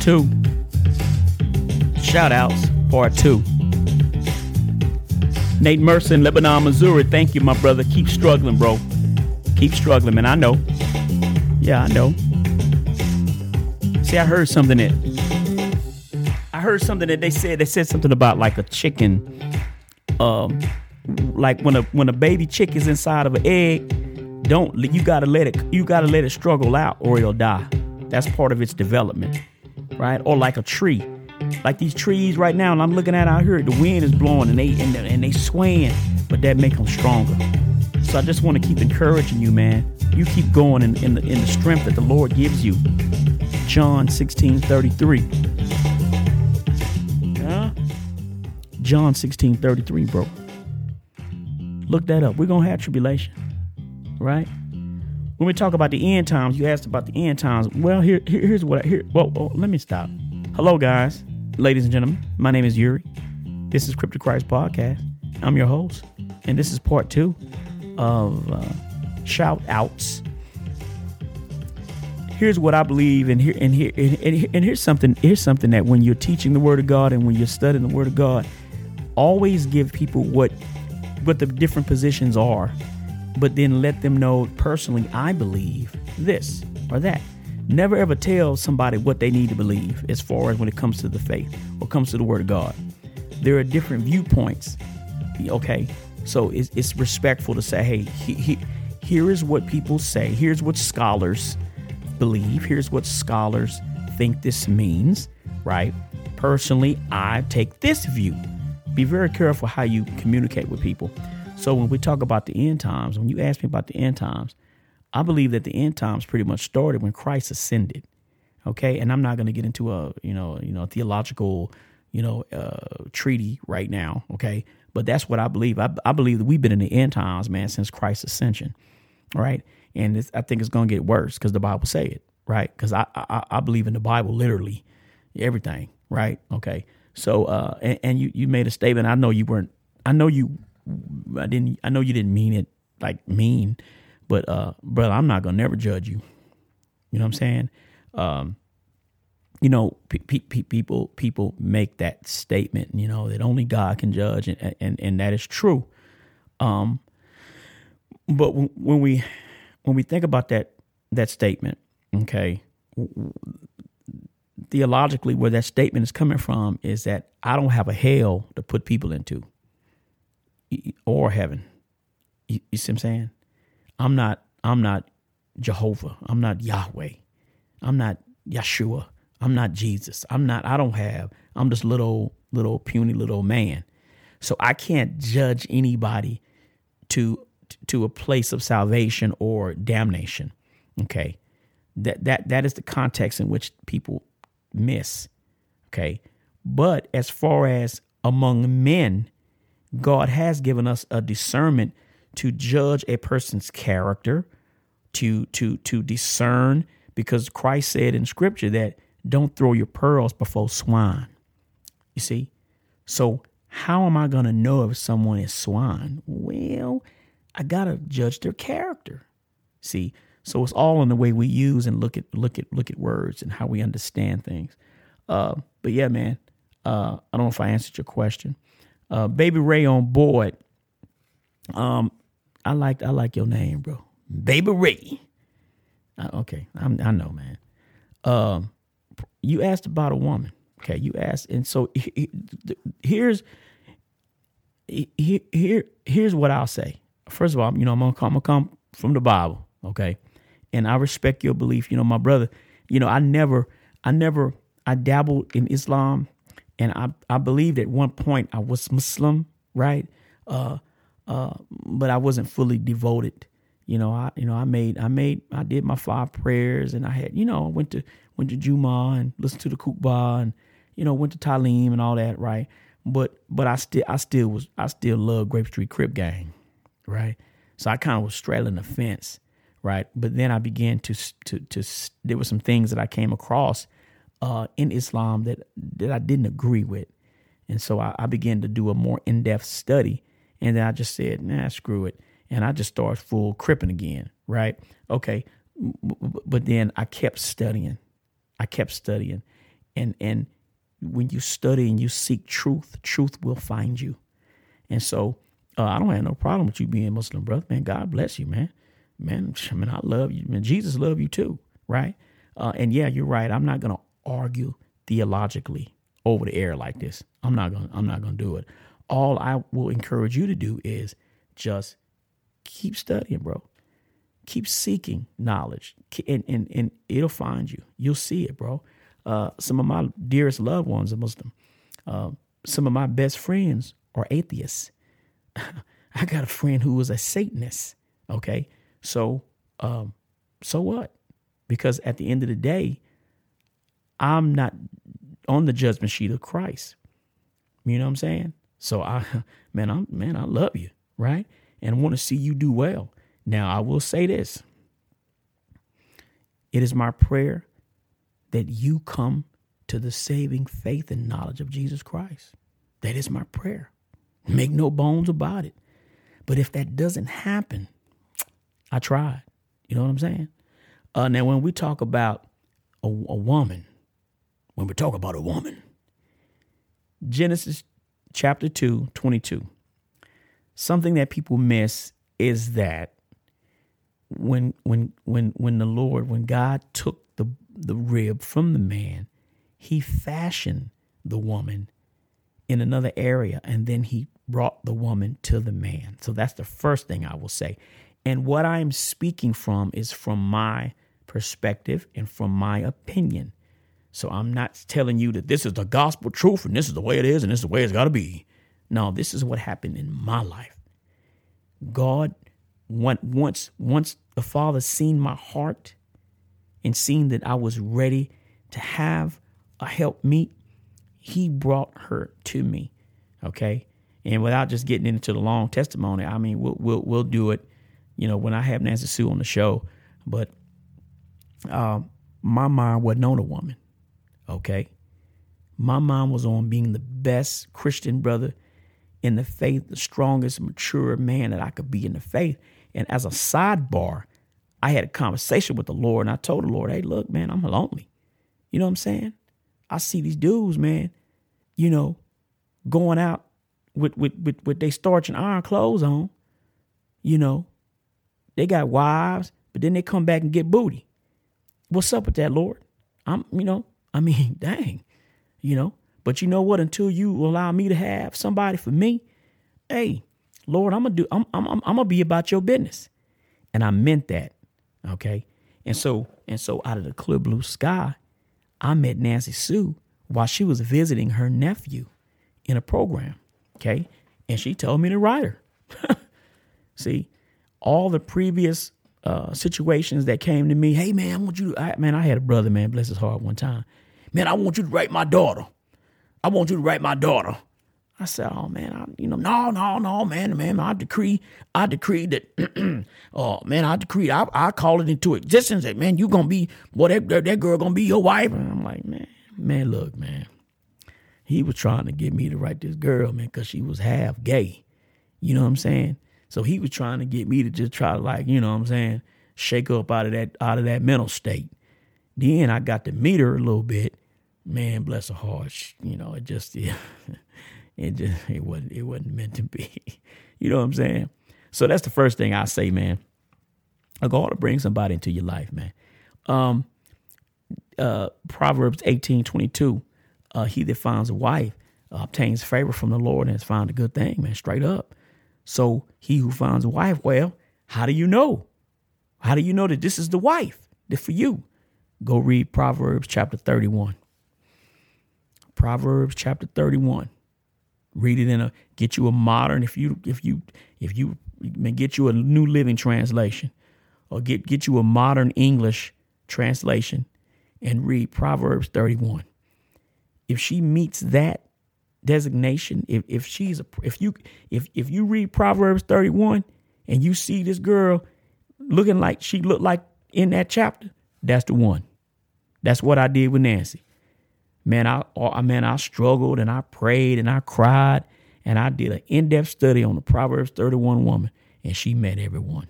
two. Shout outs, part two. Nate Mercer in Lebanon, Missouri. Thank you, my brother. Keep struggling, bro. Keep struggling, man. I know. Yeah, I know. See, I heard something that I heard something that they said. They said something about like a chicken. Um, like when a when a baby chick is inside of an egg, don't you gotta let it you gotta let it struggle out or it'll die. That's part of its development, right? Or like a tree, like these trees right now. And I'm looking at out here, the wind is blowing and they and, and they swaying, but that make them stronger. So I just want to keep encouraging you, man. You keep going in, in the in the strength that the Lord gives you. John 16, 33. Huh? John 16, 33, bro. Look that up. We're gonna have tribulation. Right? When we talk about the end times, you asked about the end times. Well, here, here here's what I here. Well, well, let me stop. Hello, guys, ladies and gentlemen. My name is Yuri. This is Crip To Christ Podcast. I'm your host, and this is part two of uh, shout outs. Here's what I believe, and here and here and, and, and here's something. Here's something that when you're teaching the Word of God and when you're studying the Word of God, always give people what what the different positions are, but then let them know personally. I believe this or that. Never ever tell somebody what they need to believe as far as when it comes to the faith or comes to the Word of God. There are different viewpoints. Okay, so it's, it's respectful to say, hey, he, he, here is what people say. Here's what scholars believe. Here's what scholars think this means, right? Personally, I take this view. Be very careful how you communicate with people. So when we talk about the end times, when you ask me about the end times, I believe that the end times pretty much started when Christ ascended. Okay, and I'm not going to get into a you know you know theological you know uh, treaty right now. Okay, but that's what I believe. I, I believe that we've been in the end times, man, since Christ's ascension. All right. And I think it's going to get worse because the Bible say it, right? Because I, I, I believe in the Bible literally, everything, right? Okay. So uh, and, and you you made a statement. I know you weren't. I know you. I didn't. I know you didn't mean it like mean, but uh, brother, I'm not gonna never judge you. You know what I'm saying? Um, you know, pe- pe- people people make that statement. You know that only God can judge, and and, and that is true. Um, but when, when we when we think about that that statement, okay, theologically, where that statement is coming from is that I don't have a hell to put people into, or heaven. You, you see what I'm saying? I'm not. I'm not Jehovah. I'm not Yahweh. I'm not Yeshua. I'm not Jesus. I'm not. I don't have. I'm just little little puny little man. So I can't judge anybody to to a place of salvation or damnation. Okay. That that that is the context in which people miss. Okay. But as far as among men, God has given us a discernment to judge a person's character, to to to discern, because Christ said in scripture that don't throw your pearls before swine. You see? So how am I gonna know if someone is swine? Well, I gotta judge their character. See, so it's all in the way we use and look at look at look at words and how we understand things. Uh, but yeah, man, uh, I don't know if I answered your question. Uh, Baby Ray on board. Um, I like I like your name, bro. Baby Ray. Uh, okay, I'm, i know, man. Um, you asked about a woman. Okay, you asked, and so here's here here's what I'll say first of all, you know, I'm gonna come, I'm gonna come from the Bible, okay? And I respect your belief. You know, my brother, you know, I never, I never, I dabbled in Islam, and I, I believed at one point I was Muslim, right? Uh, uh, but I wasn't fully devoted. You know, I, you know, I made, I made, I did my five prayers, and I had, you know, I went to, went to Juma and listened to the Khutbah, and you know, went to Talim and all that, right? But, but I still, I still was, I still love Grape Street Crip Gang right? So I kind of was straddling the fence, right? But then I began to to to there were some things that I came across uh, in Islam that that I didn't agree with, and so I, I began to do a more in depth study, and then I just said, nah, screw it, and I just started full cripping again, right? Okay, but then I kept studying, I kept studying, And and when you study and you seek truth, truth will find you. And so uh, I don't have no problem with you being Muslim, brother. Man, God bless you, man. Man, I mean, I love you. Man, Jesus love you too, right? Uh, and yeah, you're right. I'm not gonna argue theologically over the air like this. I'm not gonna. I'm not gonna do it. All I will encourage you to do is just keep studying, bro. Keep seeking knowledge, and and, and it'll find you. You'll see it, bro. Uh, some of my dearest loved ones are Muslim. Uh, some of my best friends are atheists. I got a friend who was a Satanist. Okay, so um, so what? Because at the end of the day, I'm not on the judgment sheet of Christ. You know what I'm saying? So I, man, I'm man, I love you, right? And I want to see you do well. Now I will say this. It is my prayer that you come to the saving faith and knowledge of Jesus Christ. That is my prayer. Make no bones about it. But if that doesn't happen, I tried. You know what I'm saying? Uh, now, when we talk about a, a woman, when we talk about a woman, Genesis chapter 2, 22, something that people miss is that when when when when the Lord, when God took the the rib from the man, he fashioned the woman in another area and then he brought the woman to the man. So that's the first thing I will say. And what I'm speaking from is from my perspective and from my opinion. So I'm not telling you that this is the gospel truth and this is the way it is and this is the way it's got to be. No, this is what happened in my life. God, once once the Father seen my heart and seen that I was ready to have a help meet, he brought her to me. Okay. And without just getting into the long testimony, I mean, we'll we'll, we'll do it, you know, when I have Nancy Sue on the show. But uh, my mind wasn't on a woman. Okay. My mind was on being the best Christian brother in the faith, the strongest, mature man that I could be in the faith. And as a sidebar, I had a conversation with the Lord and I told the Lord, hey, look, man, I'm lonely. You know what I'm saying? I see these dudes, man, you know, going out with with with, with they starch and iron clothes on. You know, they got wives, but then they come back and get booty. What's up with that, Lord? I'm, you know, I mean, dang, you know. But you know what? Until you allow me to have somebody for me, hey, Lord, I'm gonna do. I'm I'm I'm, I'm gonna be about your business, and I meant that. Okay. And so, and so out of the clear blue sky, I met Nancy Sue while she was visiting her nephew in a program. Okay. And she told me to write her. See, all the previous uh, situations that came to me, hey man, I want you to, I, man, I had a brother, man, bless his heart one time. Man, I want you to write my daughter. I want you to write my daughter. I said, "Oh man, I, you know, no, no, no, man, man, I decree, I decree that, oh man, I decree, I, I call it into existence that man, you gonna be, boy, that, that, that girl gonna be your wife." And I'm like, man, man, look, man, he was trying to get me to write this girl, man, because she was half gay. You know what I'm saying? So he was trying to get me to just try to like, you know what I'm saying, shake up out of that out of that mental state. Then I got to meet her a little bit. Man, bless her heart, you know, it just. Yeah. It just it wasn't it wasn't meant to be. you know what I'm saying? So that's the first thing I say, man. A goal to bring somebody into your life, man. Um, uh, Proverbs 18, 22, uh, he that finds a wife obtains favor from the Lord and has found a good thing, man, straight up. So he who finds a wife, well, how do you know? How do you know that this is the wife that for you? Go read Proverbs chapter 31. Proverbs chapter 31. Read it in a get you a modern if you if you if you get you a New Living Translation or get get you a modern English translation and read Proverbs 31. If she meets that designation, if if she's a if you if if you read Proverbs 31 and you see this girl looking like she looked like in that chapter, that's the one. That's what I did with Nancy man, I, I man, I struggled and I prayed and I cried and I did an in-depth study on the Proverbs 31 woman, and she met everyone.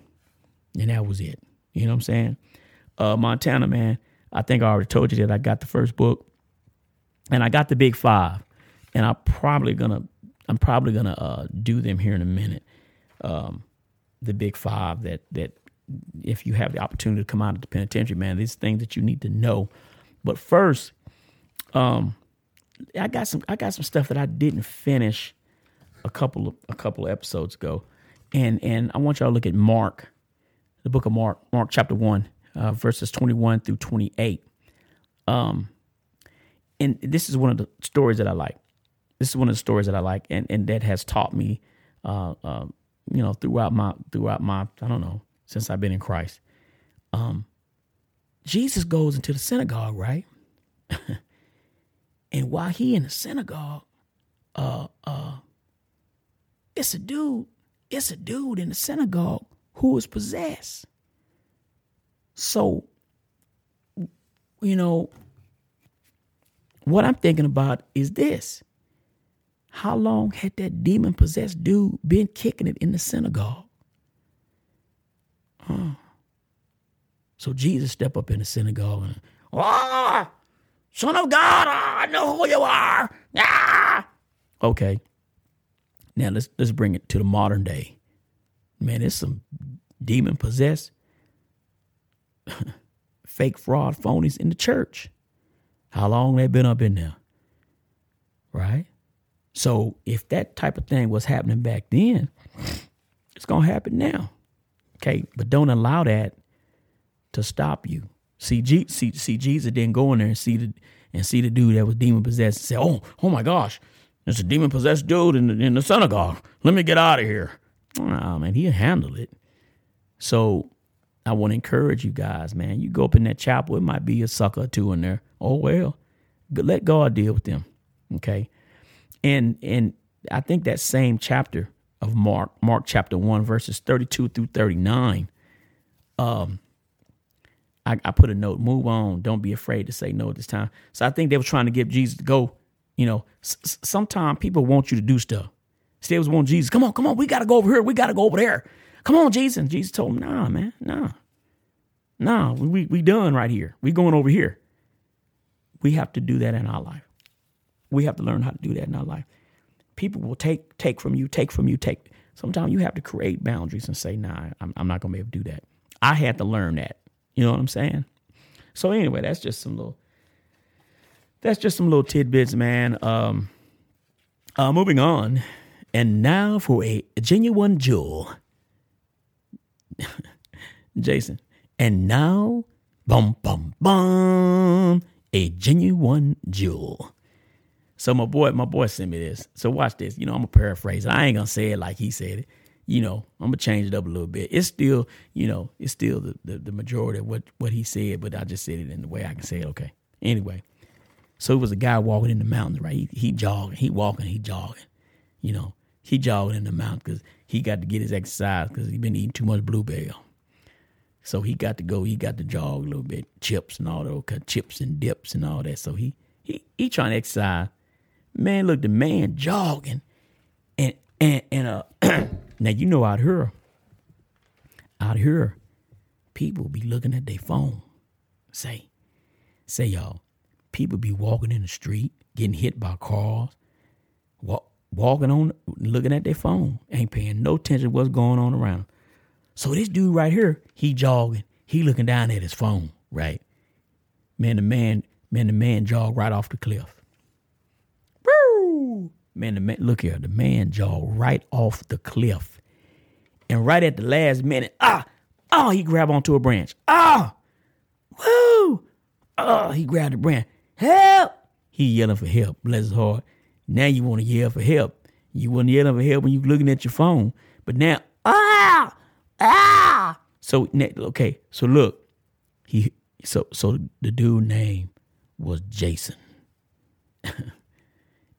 And that was it. You know what I'm saying? Uh, Montana, man, I think I already told you that I got the first book. and I got the big five, and I'm probably gonna I'm probably gonna uh, do them here in a minute. Um, the big five that that if you have the opportunity to come out of the penitentiary, man, these things that you need to know. But first, um, I got some I got some stuff that I didn't finish a couple of a couple of episodes ago, and and I want y'all to look at Mark, the book of Mark, Mark chapter one, uh, verses twenty one through twenty eight. Um, and this is one of the stories that I like. This is one of the stories that I like, and and that has taught me, uh, uh, you know, throughout my throughout my I don't know since I've been in Christ. Um, Jesus goes into the synagogue, right? and while he in the synagogue, uh, uh, it's a dude, it's a dude in the synagogue who is possessed. So, you know, what I'm thinking about is this. How long had that demon possessed dude been kicking it in the synagogue? Huh. So Jesus step up in the synagogue and, ah, son of God, I know who you are. Ah. Okay. Now let's let's bring it to the modern day. Man, there's some demon possessed, fake fraud phonies in the church. How long they been up in there? Right? So if that type of thing was happening back then, it's gonna happen now. Okay, but don't allow that to stop you. See, G, see, see, Jesus didn't go in there and see the and see the dude that was demon possessed and say, "Oh, oh my gosh, there's a demon possessed dude in the, in the synagogue. Let me get out of here." Oh man, he handled it. So I want to encourage you guys, man. You go up in that chapel, it might be a sucker or two in there. Oh well, let God deal with them. Okay, and and I think that same chapter of Mark, Mark chapter 1, verses 32 through 39. Um, I, I put a note, move on. Don't be afraid to say no at this time. So I think they were trying to get Jesus to go. You know, s- sometimes people want you to do stuff. They was want Jesus, come on, come on, we got to go over here. We got to go over there. Come on, Jesus. And Jesus told him, nah, man, nah. Nah, we, we done right here. We going over here. We have to do that in our life. We have to learn how to do that in our life people will take take from you, take from you, take. Sometimes you have to create boundaries and say, "Nah, I'm, I'm not gonna be able to do that." I had to learn that. You know what I'm saying? So anyway, that's just some little. That's just some little tidbits, man. Um, uh, moving on, and now for a genuine jewel, Jason. And now, bum bum bum, a genuine jewel. So my boy, my boy sent me this. So watch this. You know, I'm gonna paraphrase. I ain't gonna say it like he said it. You know, I'm gonna change it up a little bit. It's still, you know, it's still the, the, the majority of what, what he said, but I just said it in the way I can say it. Okay. Anyway, so it was a guy walking in the mountains, right? He, he jogging, he walking, he jogging. You know, he jogging in the mountains because he got to get his exercise because he been eating too much bluebell. So he got to go. He got to jog a little bit, chips and all those chips and dips and all that. So he he he trying to exercise Man, look, the man jogging. And and and uh now you know out here, out here, people be looking at their phone. Say, say y'all, people be walking in the street, getting hit by cars, walk, walking on, looking at their phone, ain't paying no attention to what's going on around. So this dude right here, he jogging, he looking down at his phone, right? Man, the man, man, the man jogged right off the cliff. Man, the man, look here, the man jaw right off the cliff. And right at the last minute, ah, oh, he grabbed onto a branch. Ah, woo, oh, he grabbed the branch. Help! He yelling for help, bless his heart. Now you want to yell for help. You wasn't yelling for help when you looking at your phone. But now, ah, ah. So, okay, so look, he, so, so the dude name was Jason.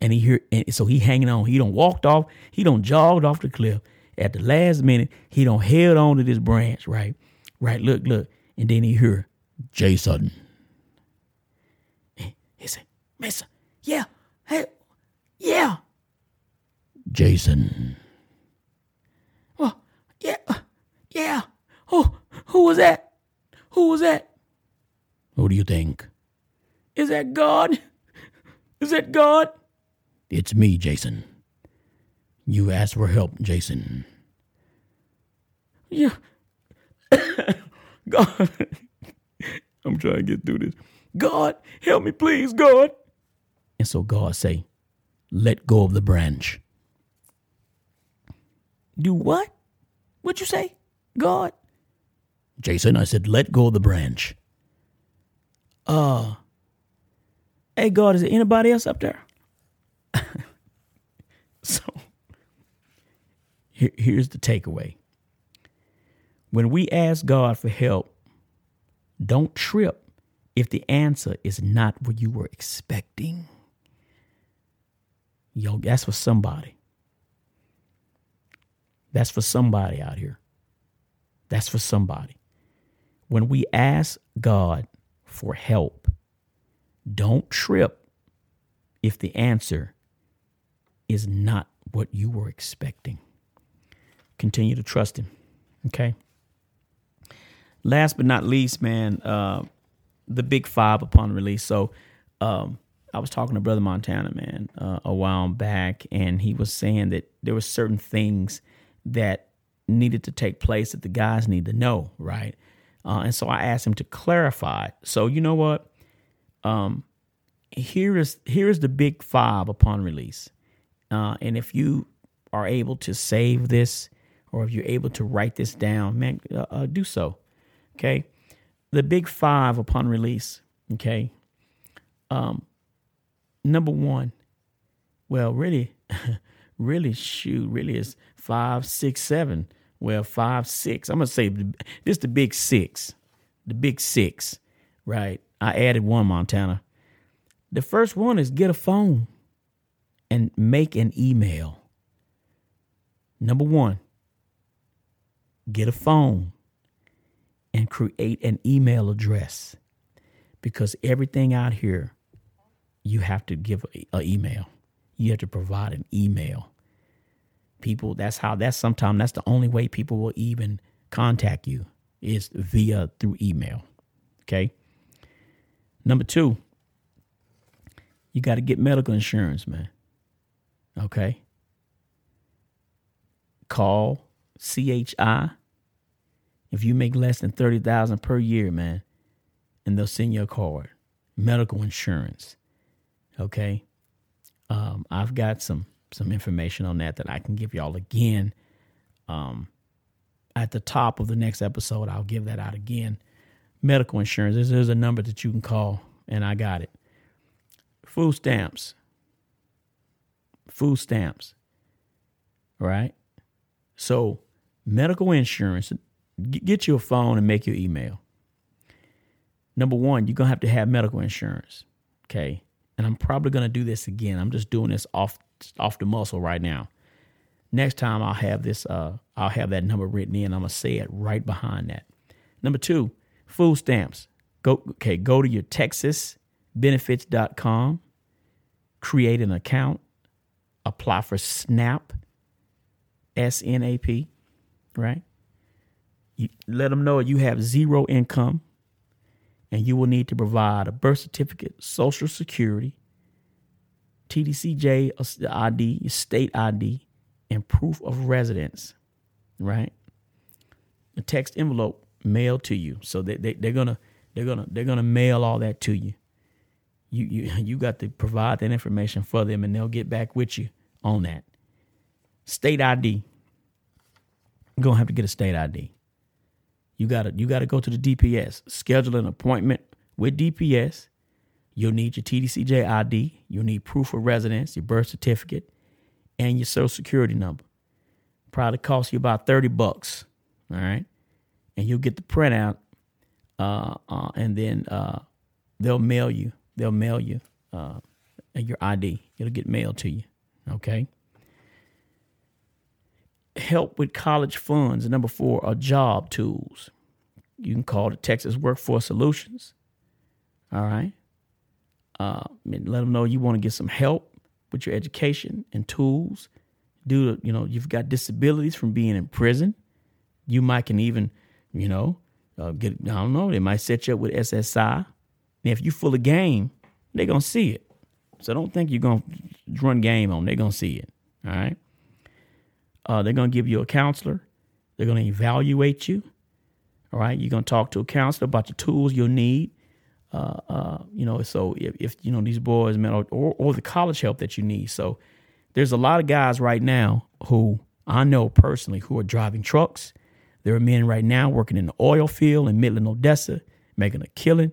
and he hear and so he hanging on. He don't walked off. He don't jogged off the cliff. At the last minute, he don't held on to this branch. Right, right. Look, look, and then he hear Jason. He said, "Mason, yeah, hey, yeah, Jason." Well, yeah, uh, yeah. Oh, who was that? Who was that? Who do you think? Is that God? Is that God? It's me, Jason. You asked for help, Jason. Yeah. God. I'm trying to get through this. God, help me, please, God. And so God say, let go of the branch. Do what? What'd you say? God? Jason, I said, let go of the branch. Uh, hey, God, is there anybody else up there? so, here, here's the takeaway. When we ask God for help, don't trip if the answer is not what you were expecting. Yo, that's for somebody. That's for somebody out here. That's for somebody. When we ask God for help, don't trip if the answer is not what you were expecting. Continue to trust Him. Okay. Last but not least, man, uh, the big five upon release. So, um, I was talking to Brother Montana, man, uh, a while back, and he was saying that there were certain things that needed to take place that the guys need to know, right? Uh, and so I asked him to clarify. So you know what? Um, here is here is the big five upon release, uh, and if you are able to save this, or if you're able to write this down, man, uh, uh do so. Okay, the big five upon release. Okay, um, number one, well, really, really, shoot, really is five, six, seven. Well, five, six. I'm gonna say this is the big six, the big six, right? I added one Montana. The first one is get a phone and make an email. Number one, get a phone and create an email address because everything out here you have to give an email. You have to provide an email. People, that's how, that's sometimes, that's the only way people will even contact you is via through email. Okay. Number two, you got to get medical insurance, man. Okay. Call CHI if you make less than 30,000 per year, man, and they'll send you a card. Medical insurance. Okay. Um, I've got some some information on that that I can give y'all again. Um, at the top of the next episode, I'll give that out again. Medical insurance. There's, there's a number that you can call, and I got it. Food stamps. Food stamps. Right. So, medical insurance. Get your phone and make your email. Number one, you're gonna have to have medical insurance. Okay and I'm probably going to do this again. I'm just doing this off off the muscle right now. Next time I'll have this uh I'll have that number written in. I'm going to say it right behind that. Number 2, food stamps. Go okay, go to your texasbenefits.com, create an account, apply for SNAP, S N A P, right? You let them know you have zero income and you will need to provide a birth certificate, social security, TDCJ uh, ID, state ID, and proof of residence, right? A text envelope mailed to you. So they, they, they're gonna they're gonna they're gonna mail all that to you. You you you got to provide that information for them and they'll get back with you on that. State ID. You're gonna have to get a state ID. You gotta you gotta go to the DPS, schedule an appointment with DPS. You'll need your TDCJ ID. You'll need proof of residence, your birth certificate, and your social security number. Probably cost you about thirty bucks. All right, and you'll get the printout, uh, uh, and then uh, they'll mail you. They'll mail you uh, your ID. It'll get mailed to you. Okay help with college funds. Number four are job tools. You can call the Texas Workforce Solutions. All right. Uh, let them know you want to get some help with your education and tools. Do you know you've got disabilities from being in prison? You might can even, you know, uh, get I don't know. They might set you up with SSI. And if you full of game, they're gonna see it. So don't think you're gonna run game on. They're gonna see it. All right. Uh, they're gonna give you a counselor. They're gonna evaluate you. All right. You're gonna talk to a counselor about the tools you'll need. Uh, uh, you know, so if, if you know these boys, man, or, or or the college help that you need. So there's a lot of guys right now who I know personally who are driving trucks. There are men right now working in the oil field in Midland, Odessa, making a killing.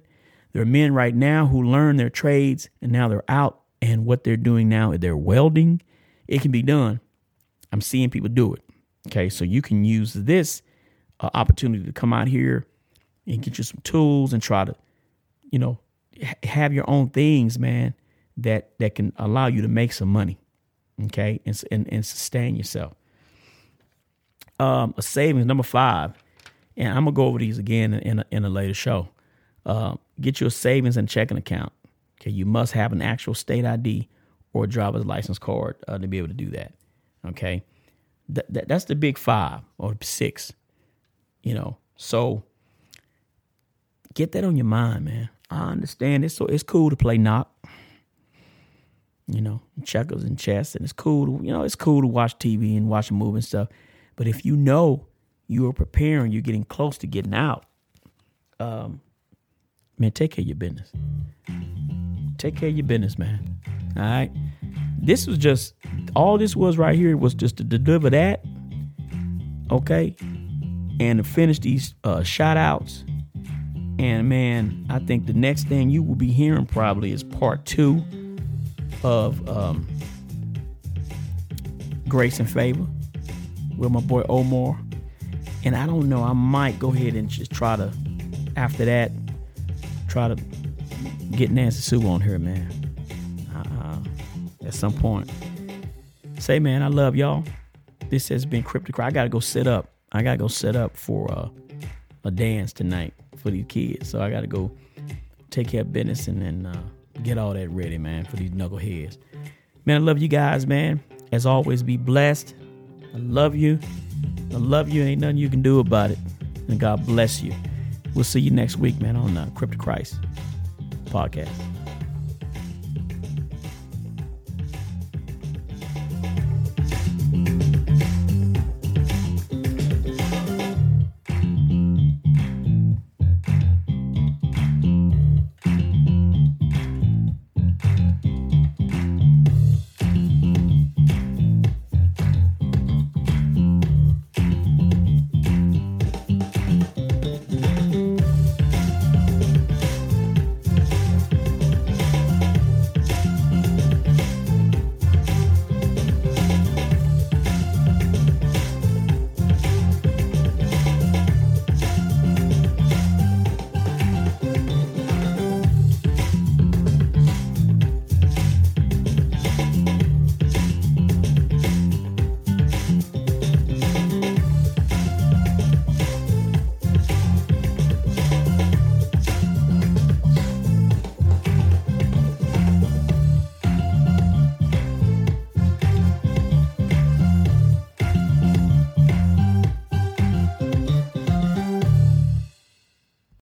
There are men right now who learn their trades and now they're out and what they're doing now is they're welding. It can be done. I'm seeing people do it. Okay, so you can use this uh, opportunity to come out here and get you some tools and try to, you know, have your own things, man, that that can allow you to make some money. Okay, and and, and sustain yourself. Um, a savings number five, and I'm gonna go over these again in a, in a later show. Uh, get you a savings and checking account. Okay, you must have an actual state ID or driver's license card uh, to be able to do that. Okay, Th- that, that's the big five or six. You know, so get that on your mind, man. I understand it. So it's cool to play knock. You know, checkers and chess, and it's cool to you know it's cool to watch TV and watch a movie and stuff. But if you know you are preparing, you're getting close to getting out, um, man, take care of your business. Take care of your business, man. All right. This was just all this was right here was just to deliver that. Okay. And to finish these uh, shout outs. And man, I think the next thing you will be hearing probably is part two of um, Grace and Favor with my boy Omar. And I don't know, I might go ahead and just try to, after that, try to get Nancy Sue on here, man. Uh, at some point. Say, man, I love y'all. This has been Cryptic. I gotta go set up. I gotta go set up for uh, a dance tonight for these kids. So I gotta go take care of business and uh, get all that ready, man, for these knuckleheads. Man, I love you guys, man. As always, be blessed. I love you. I love you. Ain't nothing you can do about it. And God bless you. We'll see you next week, man, on the Crip To Christ podcast.